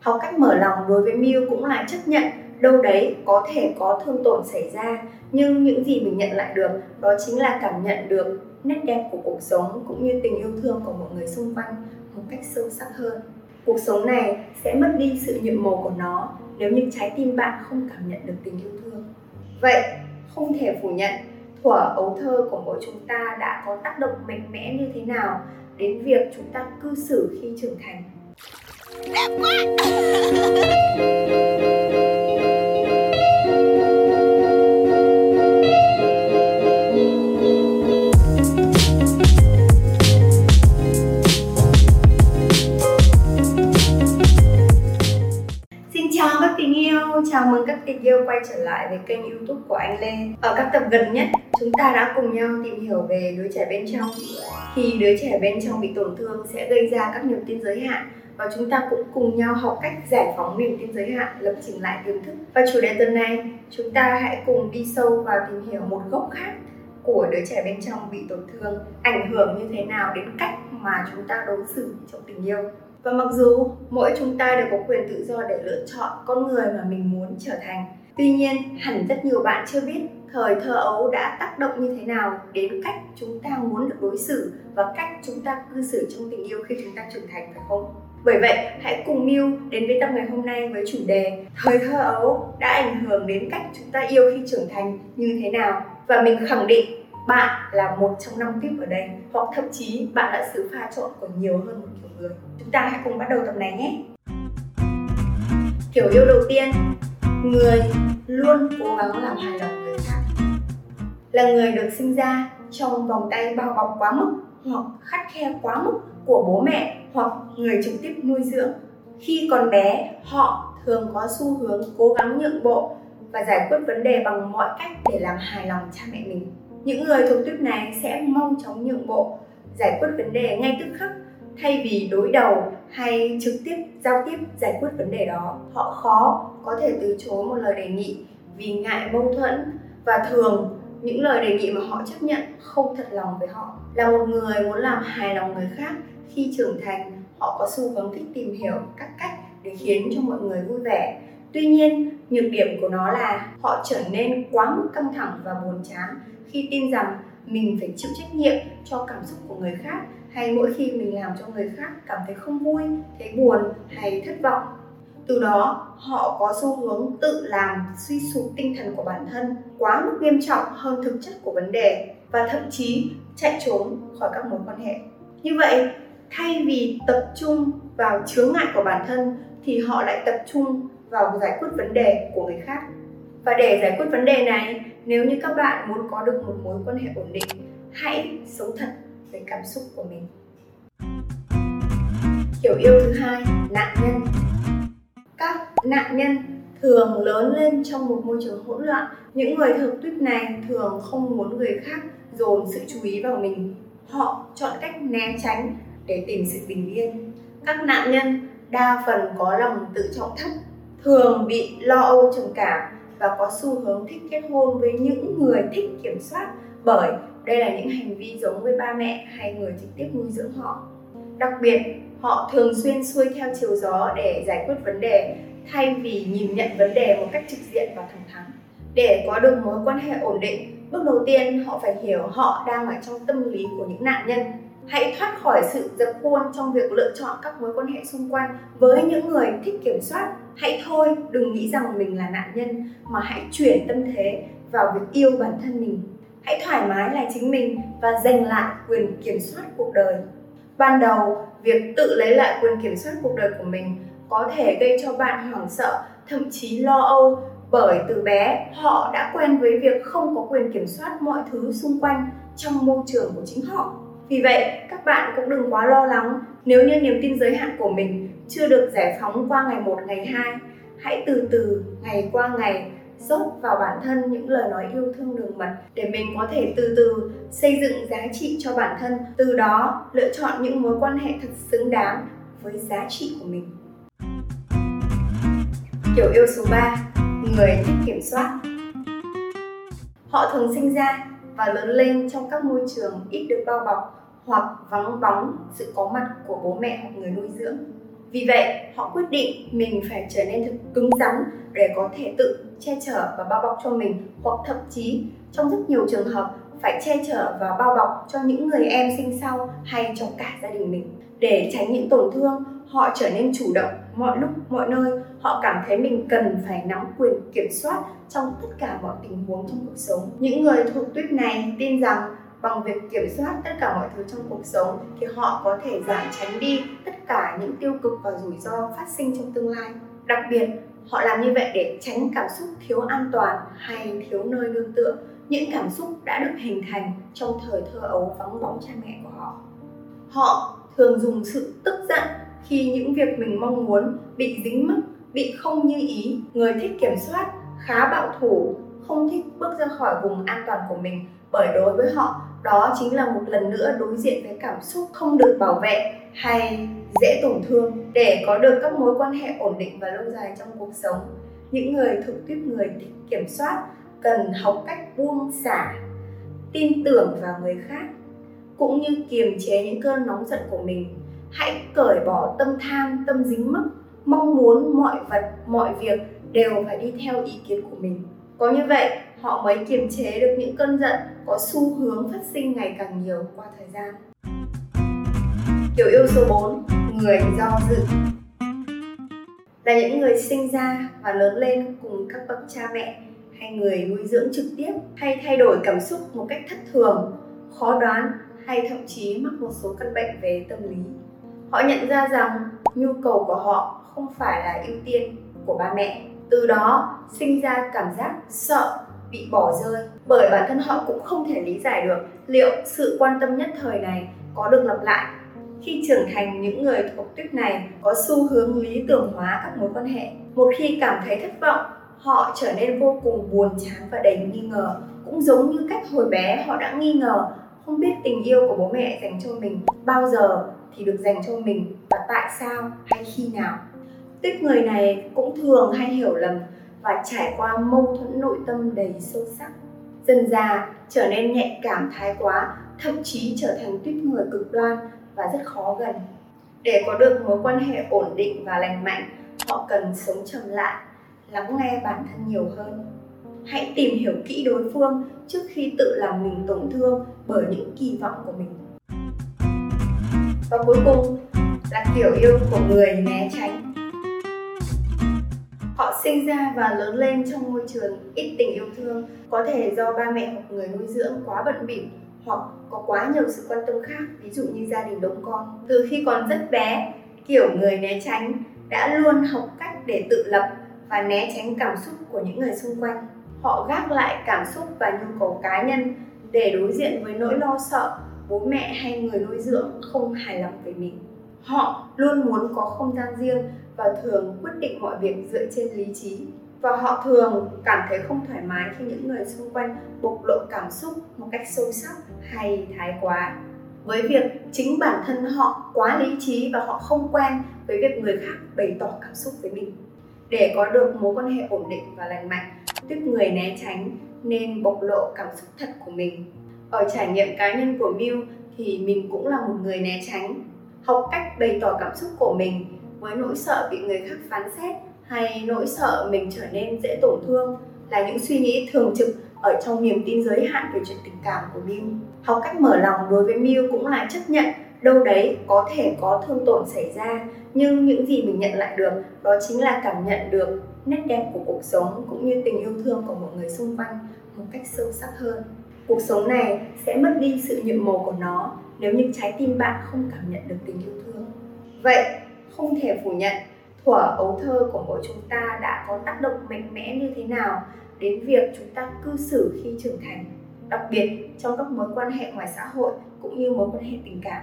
học cách mở lòng đối với Miu cũng là chấp nhận, đâu đấy có thể có thương tổn xảy ra, nhưng những gì mình nhận lại được, đó chính là cảm nhận được nét đẹp của cuộc sống cũng như tình yêu thương của mọi người xung quanh một cách sâu sắc hơn. Cuộc sống này sẽ mất đi sự nhiệm màu của nó nếu như trái tim bạn không cảm nhận được tình yêu thương. Vậy, không thể phủ nhận thuở ấu thơ của mỗi chúng ta đã có tác động mạnh mẽ như thế nào đến việc chúng ta cư xử khi trưởng thành đẹp quá. Chào mừng các tình yêu quay trở lại với kênh youtube của anh Lê. Ở các tập gần nhất, chúng ta đã cùng nhau tìm hiểu về đứa trẻ bên trong. Khi đứa trẻ bên trong bị tổn thương sẽ gây ra các niềm tin giới hạn. Và chúng ta cũng cùng nhau học cách giải phóng niềm tin giới hạn, lập trình lại tiềm thức. Và chủ đề tuần này, chúng ta hãy cùng đi sâu vào tìm hiểu một gốc khác của đứa trẻ bên trong bị tổn thương ảnh hưởng như thế nào đến cách mà chúng ta đối xử trong tình yêu. Và mặc dù mỗi chúng ta đều có quyền tự do để lựa chọn con người mà mình muốn trở thành tuy nhiên hẳn rất nhiều bạn chưa biết thời thơ ấu đã tác động như thế nào đến cách chúng ta muốn được đối xử và cách chúng ta cư xử trong tình yêu khi chúng ta trưởng thành phải không? Bởi vậy, hãy cùng Miu đến với tập ngày hôm nay với chủ đề thời thơ ấu đã ảnh hưởng đến cách chúng ta yêu khi trưởng thành như thế nào. Và mình khẳng định bạn là một trong năm tiếp ở đây, hoặc thậm chí bạn đã xử pha trộn của nhiều hơn một kiểu người. Chúng ta hãy cùng bắt đầu tập này nhé. Kiểu yêu đầu tiên, người luôn cố gắng làm hài lòng người khác. Là người được sinh ra trong vòng tay bao bọc quá mức hoặc khắt khe quá mức của bố mẹ hoặc người trực tiếp nuôi dưỡng. Khi còn bé, họ thường có xu hướng cố gắng nhượng bộ và giải quyết vấn đề bằng mọi cách để làm hài lòng cha mẹ mình. Những người thuộc tuyết này sẽ mong chóng nhượng bộ, giải quyết vấn đề ngay tức khắc, thay vì đối đầu hay trực tiếp giao tiếp giải quyết vấn đề đó. Họ khó có thể từ chối một lời đề nghị vì ngại mâu thuẫn và thường những lời đề nghị mà họ chấp nhận không thật lòng với họ. Là một người muốn làm hài lòng người khác khi trưởng thành, họ có xu hướng thích tìm hiểu các cách để khiến cho mọi người vui vẻ. Tuy nhiên, nhược điểm của nó là họ trở nên quá mức căng thẳng và buồn chán khi tin rằng mình phải chịu trách nhiệm cho cảm xúc của người khác, hay mỗi khi mình làm cho người khác cảm thấy không vui, thấy buồn hay thất vọng. Từ đó, họ có xu hướng tự làm, suy sụp tinh thần của bản thân quá mức nghiêm trọng hơn thực chất của vấn đề và thậm chí chạy trốn khỏi các mối quan hệ. Như vậy thay vì tập trung vào chướng ngại của bản thân, thì họ lại tập trung vào giải quyết vấn đề của người khác. Và để giải quyết vấn đề này, nếu như các bạn muốn có được một mối quan hệ ổn định, hãy sống thật về cảm xúc của mình. Kiểu yêu thứ hai, nạn nhân. Các nạn nhân thường lớn lên trong một môi trường hỗn loạn. Những người thực tuyết này thường không muốn người khác dồn sự chú ý vào mình. Họ chọn cách né tránh để tìm sự bình yên. Các nạn nhân đa phần có lòng tự trọng thấp, thường bị lo âu trầm cảm và có xu hướng thích kết hôn với những người thích kiểm soát bởi đây là những hành vi giống với ba mẹ hay người trực tiếp nuôi dưỡng họ. Đặc biệt, họ thường xuyên xuôi theo chiều gió để giải quyết vấn đề thay vì nhìn nhận vấn đề một cách trực diện và thẳng thắn. Để có được mối quan hệ ổn định, bước đầu tiên họ phải hiểu họ đang ở trong tâm lý của những nạn nhân hãy thoát khỏi sự dập khuôn trong việc lựa chọn các mối quan hệ xung quanh với những người thích kiểm soát. Hãy thôi, đừng nghĩ rằng mình là nạn nhân, mà hãy chuyển tâm thế vào việc yêu bản thân mình. Hãy thoải mái là chính mình và giành lại quyền kiểm soát cuộc đời. Ban đầu, việc tự lấy lại quyền kiểm soát cuộc đời của mình có thể gây cho bạn hoảng sợ, thậm chí lo âu, bởi từ bé, họ đã quen với việc không có quyền kiểm soát mọi thứ xung quanh trong môi trường của chính họ vì vậy, các bạn cũng đừng quá lo lắng nếu như niềm tin giới hạn của mình chưa được giải phóng qua ngày 1, ngày 2. Hãy từ từ, ngày qua ngày, dốc vào bản thân những lời nói yêu thương đường mật để mình có thể từ từ xây dựng giá trị cho bản thân, từ đó lựa chọn những mối quan hệ thật xứng đáng với giá trị của mình. Kiểu yêu số 3, người thích kiểm soát. Họ thường sinh ra và lớn lên trong các môi trường ít được bao bọc hoặc vắng bóng sự có mặt của bố mẹ hoặc người nuôi dưỡng. Vì vậy, họ quyết định mình phải trở nên thật cứng rắn để có thể tự che chở và bao bọc cho mình, hoặc thậm chí trong rất nhiều trường hợp phải che chở và bao bọc cho những người em sinh sau hay cho cả gia đình mình. Để tránh những tổn thương, họ trở nên chủ động mọi lúc, mọi nơi. Họ cảm thấy mình cần phải nắm quyền kiểm soát trong tất cả mọi tình huống trong cuộc sống. Những người thuộc tuyết này tin rằng bằng việc kiểm soát tất cả mọi thứ trong cuộc sống thì họ có thể giảm tránh đi tất cả những tiêu cực và rủi ro phát sinh trong tương lai. Đặc biệt, họ làm như vậy để tránh cảm xúc thiếu an toàn hay thiếu nơi nương tựa, những cảm xúc đã được hình thành trong thời thơ ấu vắng bóng cha mẹ của họ. Họ thường dùng sự tức giận khi những việc mình mong muốn bị dính mắc, bị không như ý. Người thích kiểm soát khá bạo thủ, không thích bước ra khỏi vùng an toàn của mình bởi đối với họ đó chính là một lần nữa đối diện với cảm xúc không được bảo vệ hay dễ tổn thương để có được các mối quan hệ ổn định và lâu dài trong cuộc sống. Những người thuộc tuyết người thích kiểm soát cần học cách buông xả, tin tưởng vào người khác, cũng như kiềm chế những cơn nóng giận của mình. Hãy cởi bỏ tâm tham, tâm dính mắc, mong muốn mọi vật, mọi việc đều phải đi theo ý kiến của mình có như vậy, họ mới kiềm chế được những cơn giận có xu hướng phát sinh ngày càng nhiều qua thời gian. Kiểu yêu số 4 người do dự. Là những người sinh ra và lớn lên cùng các bậc cha mẹ, hay người nuôi dưỡng trực tiếp, hay thay đổi cảm xúc một cách thất thường, khó đoán, hay thậm chí mắc một số căn bệnh về tâm lý. Họ nhận ra rằng nhu cầu của họ không phải là ưu tiên của ba mẹ từ đó, sinh ra cảm giác sợ, bị bỏ rơi. Bởi bản thân họ cũng không thể lý giải được liệu sự quan tâm nhất thời này có được lặp lại. Khi trưởng thành, những người thuộc tuyết này có xu hướng lý tưởng hóa các mối quan hệ. Một khi cảm thấy thất vọng, họ trở nên vô cùng buồn chán và đầy nghi ngờ. Cũng giống như cách hồi bé họ đã nghi ngờ, không biết tình yêu của bố mẹ dành cho mình bao giờ thì được dành cho mình và tại sao hay khi nào tuyết người này cũng thường hay hiểu lầm và trải qua mâu thuẫn nội tâm đầy sâu sắc. Dần già trở nên nhạy cảm thái quá, thậm chí trở thành tuyết người cực đoan và rất khó gần. Để có được mối quan hệ ổn định và lành mạnh, họ cần sống trầm lại, lắng nghe bản thân nhiều hơn. Hãy tìm hiểu kỹ đối phương trước khi tự làm mình tổn thương bởi những kỳ vọng của mình. Và cuối cùng, là kiểu yêu của người né tránh họ sinh ra và lớn lên trong môi trường ít tình yêu thương, có thể do ba mẹ hoặc người nuôi dưỡng quá bận bịu hoặc có quá nhiều sự quan tâm khác, ví dụ như gia đình đông con. Từ khi còn rất bé, kiểu người né tránh đã luôn học cách để tự lập và né tránh cảm xúc của những người xung quanh. Họ gác lại cảm xúc và nhu cầu cá nhân để đối diện với nỗi lo sợ bố mẹ hay người nuôi dưỡng không hài lòng về mình. Họ luôn muốn có không gian riêng và thường quyết định mọi việc dựa trên lý trí. Và họ thường cảm thấy không thoải mái khi những người xung quanh bộc lộ cảm xúc một cách sâu sắc hay thái quá. Với việc chính bản thân họ quá lý trí và họ không quen với việc người khác bày tỏ cảm xúc với mình. Để có được mối quan hệ ổn định và lành mạnh, tức người né tránh nên bộc lộ cảm xúc thật của mình. Ở trải nghiệm cá nhân của Bill thì mình cũng là một người né tránh. Học cách bày tỏ cảm xúc của mình với nỗi sợ bị người khác phán xét hay nỗi sợ mình trở nên dễ tổn thương là những suy nghĩ thường trực ở trong niềm tin giới hạn về chuyện tình cảm của Miu. Học cách mở lòng đối với Miu cũng là chấp nhận, đâu đấy có thể có thương tổn xảy ra, nhưng những gì mình nhận lại được đó chính là cảm nhận được nét đẹp của cuộc sống cũng như tình yêu thương của mọi người xung quanh một cách sâu sắc hơn cuộc sống này sẽ mất đi sự nhuộm màu của nó nếu như trái tim bạn không cảm nhận được tình yêu thương vậy không thể phủ nhận thuở ấu thơ của mỗi chúng ta đã có tác động mạnh mẽ như thế nào đến việc chúng ta cư xử khi trưởng thành, đặc biệt trong các mối quan hệ ngoài xã hội cũng như mối quan hệ tình cảm.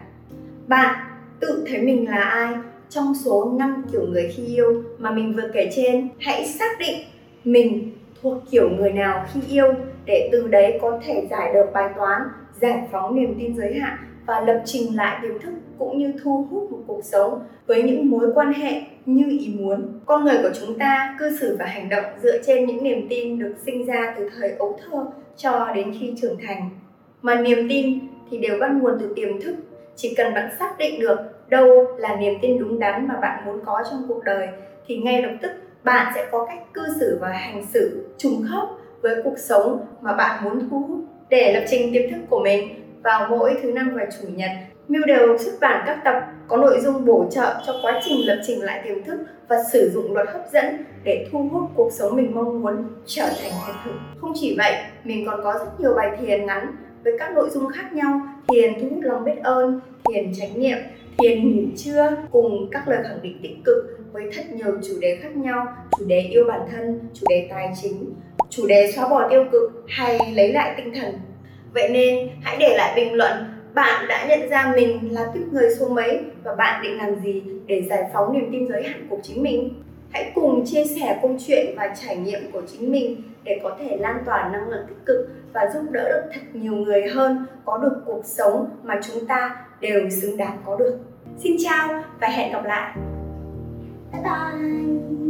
Bạn tự thấy mình là ai trong số 5 kiểu người khi yêu mà mình vừa kể trên? Hãy xác định mình thuộc kiểu người nào khi yêu để từ đấy có thể giải được bài toán, giải phóng niềm tin giới hạn và lập trình lại tiềm thức cũng như thu hút một cuộc sống với những mối quan hệ như ý muốn. Con người của chúng ta, cư xử và hành động dựa trên những niềm tin được sinh ra từ thời ấu thơ cho đến khi trưởng thành. Mà niềm tin thì đều bắt nguồn từ tiềm thức. Chỉ cần bạn xác định được đâu là niềm tin đúng đắn mà bạn muốn có trong cuộc đời, thì ngay lập tức bạn sẽ có cách cư xử và hành xử trùng khớp với cuộc sống mà bạn muốn thu hút để lập trình tiềm thức của mình vào mỗi thứ năm và chủ nhật Mưu đều xuất bản các tập có nội dung bổ trợ cho quá trình lập trình lại tiềm thức và sử dụng luật hấp dẫn để thu hút cuộc sống mình mong muốn trở thành hiện thực. Không chỉ vậy, mình còn có rất nhiều bài thiền ngắn với các nội dung khác nhau, thiền thu hút lòng biết ơn, thiền chánh niệm, thiền ngủ trưa cùng các lời khẳng định tích cực với thật nhiều chủ đề khác nhau, chủ đề yêu bản thân, chủ đề tài chính, chủ đề xóa bỏ tiêu cực hay lấy lại tinh thần. Vậy nên hãy để lại bình luận bạn đã nhận ra mình là tiếp người số mấy và bạn định làm gì để giải phóng niềm tin giới hạn của chính mình? Hãy cùng chia sẻ câu chuyện và trải nghiệm của chính mình để có thể lan tỏa năng lượng tích cực và giúp đỡ được thật nhiều người hơn có được cuộc sống mà chúng ta đều xứng đáng có được. Xin chào và hẹn gặp lại! Bye bye!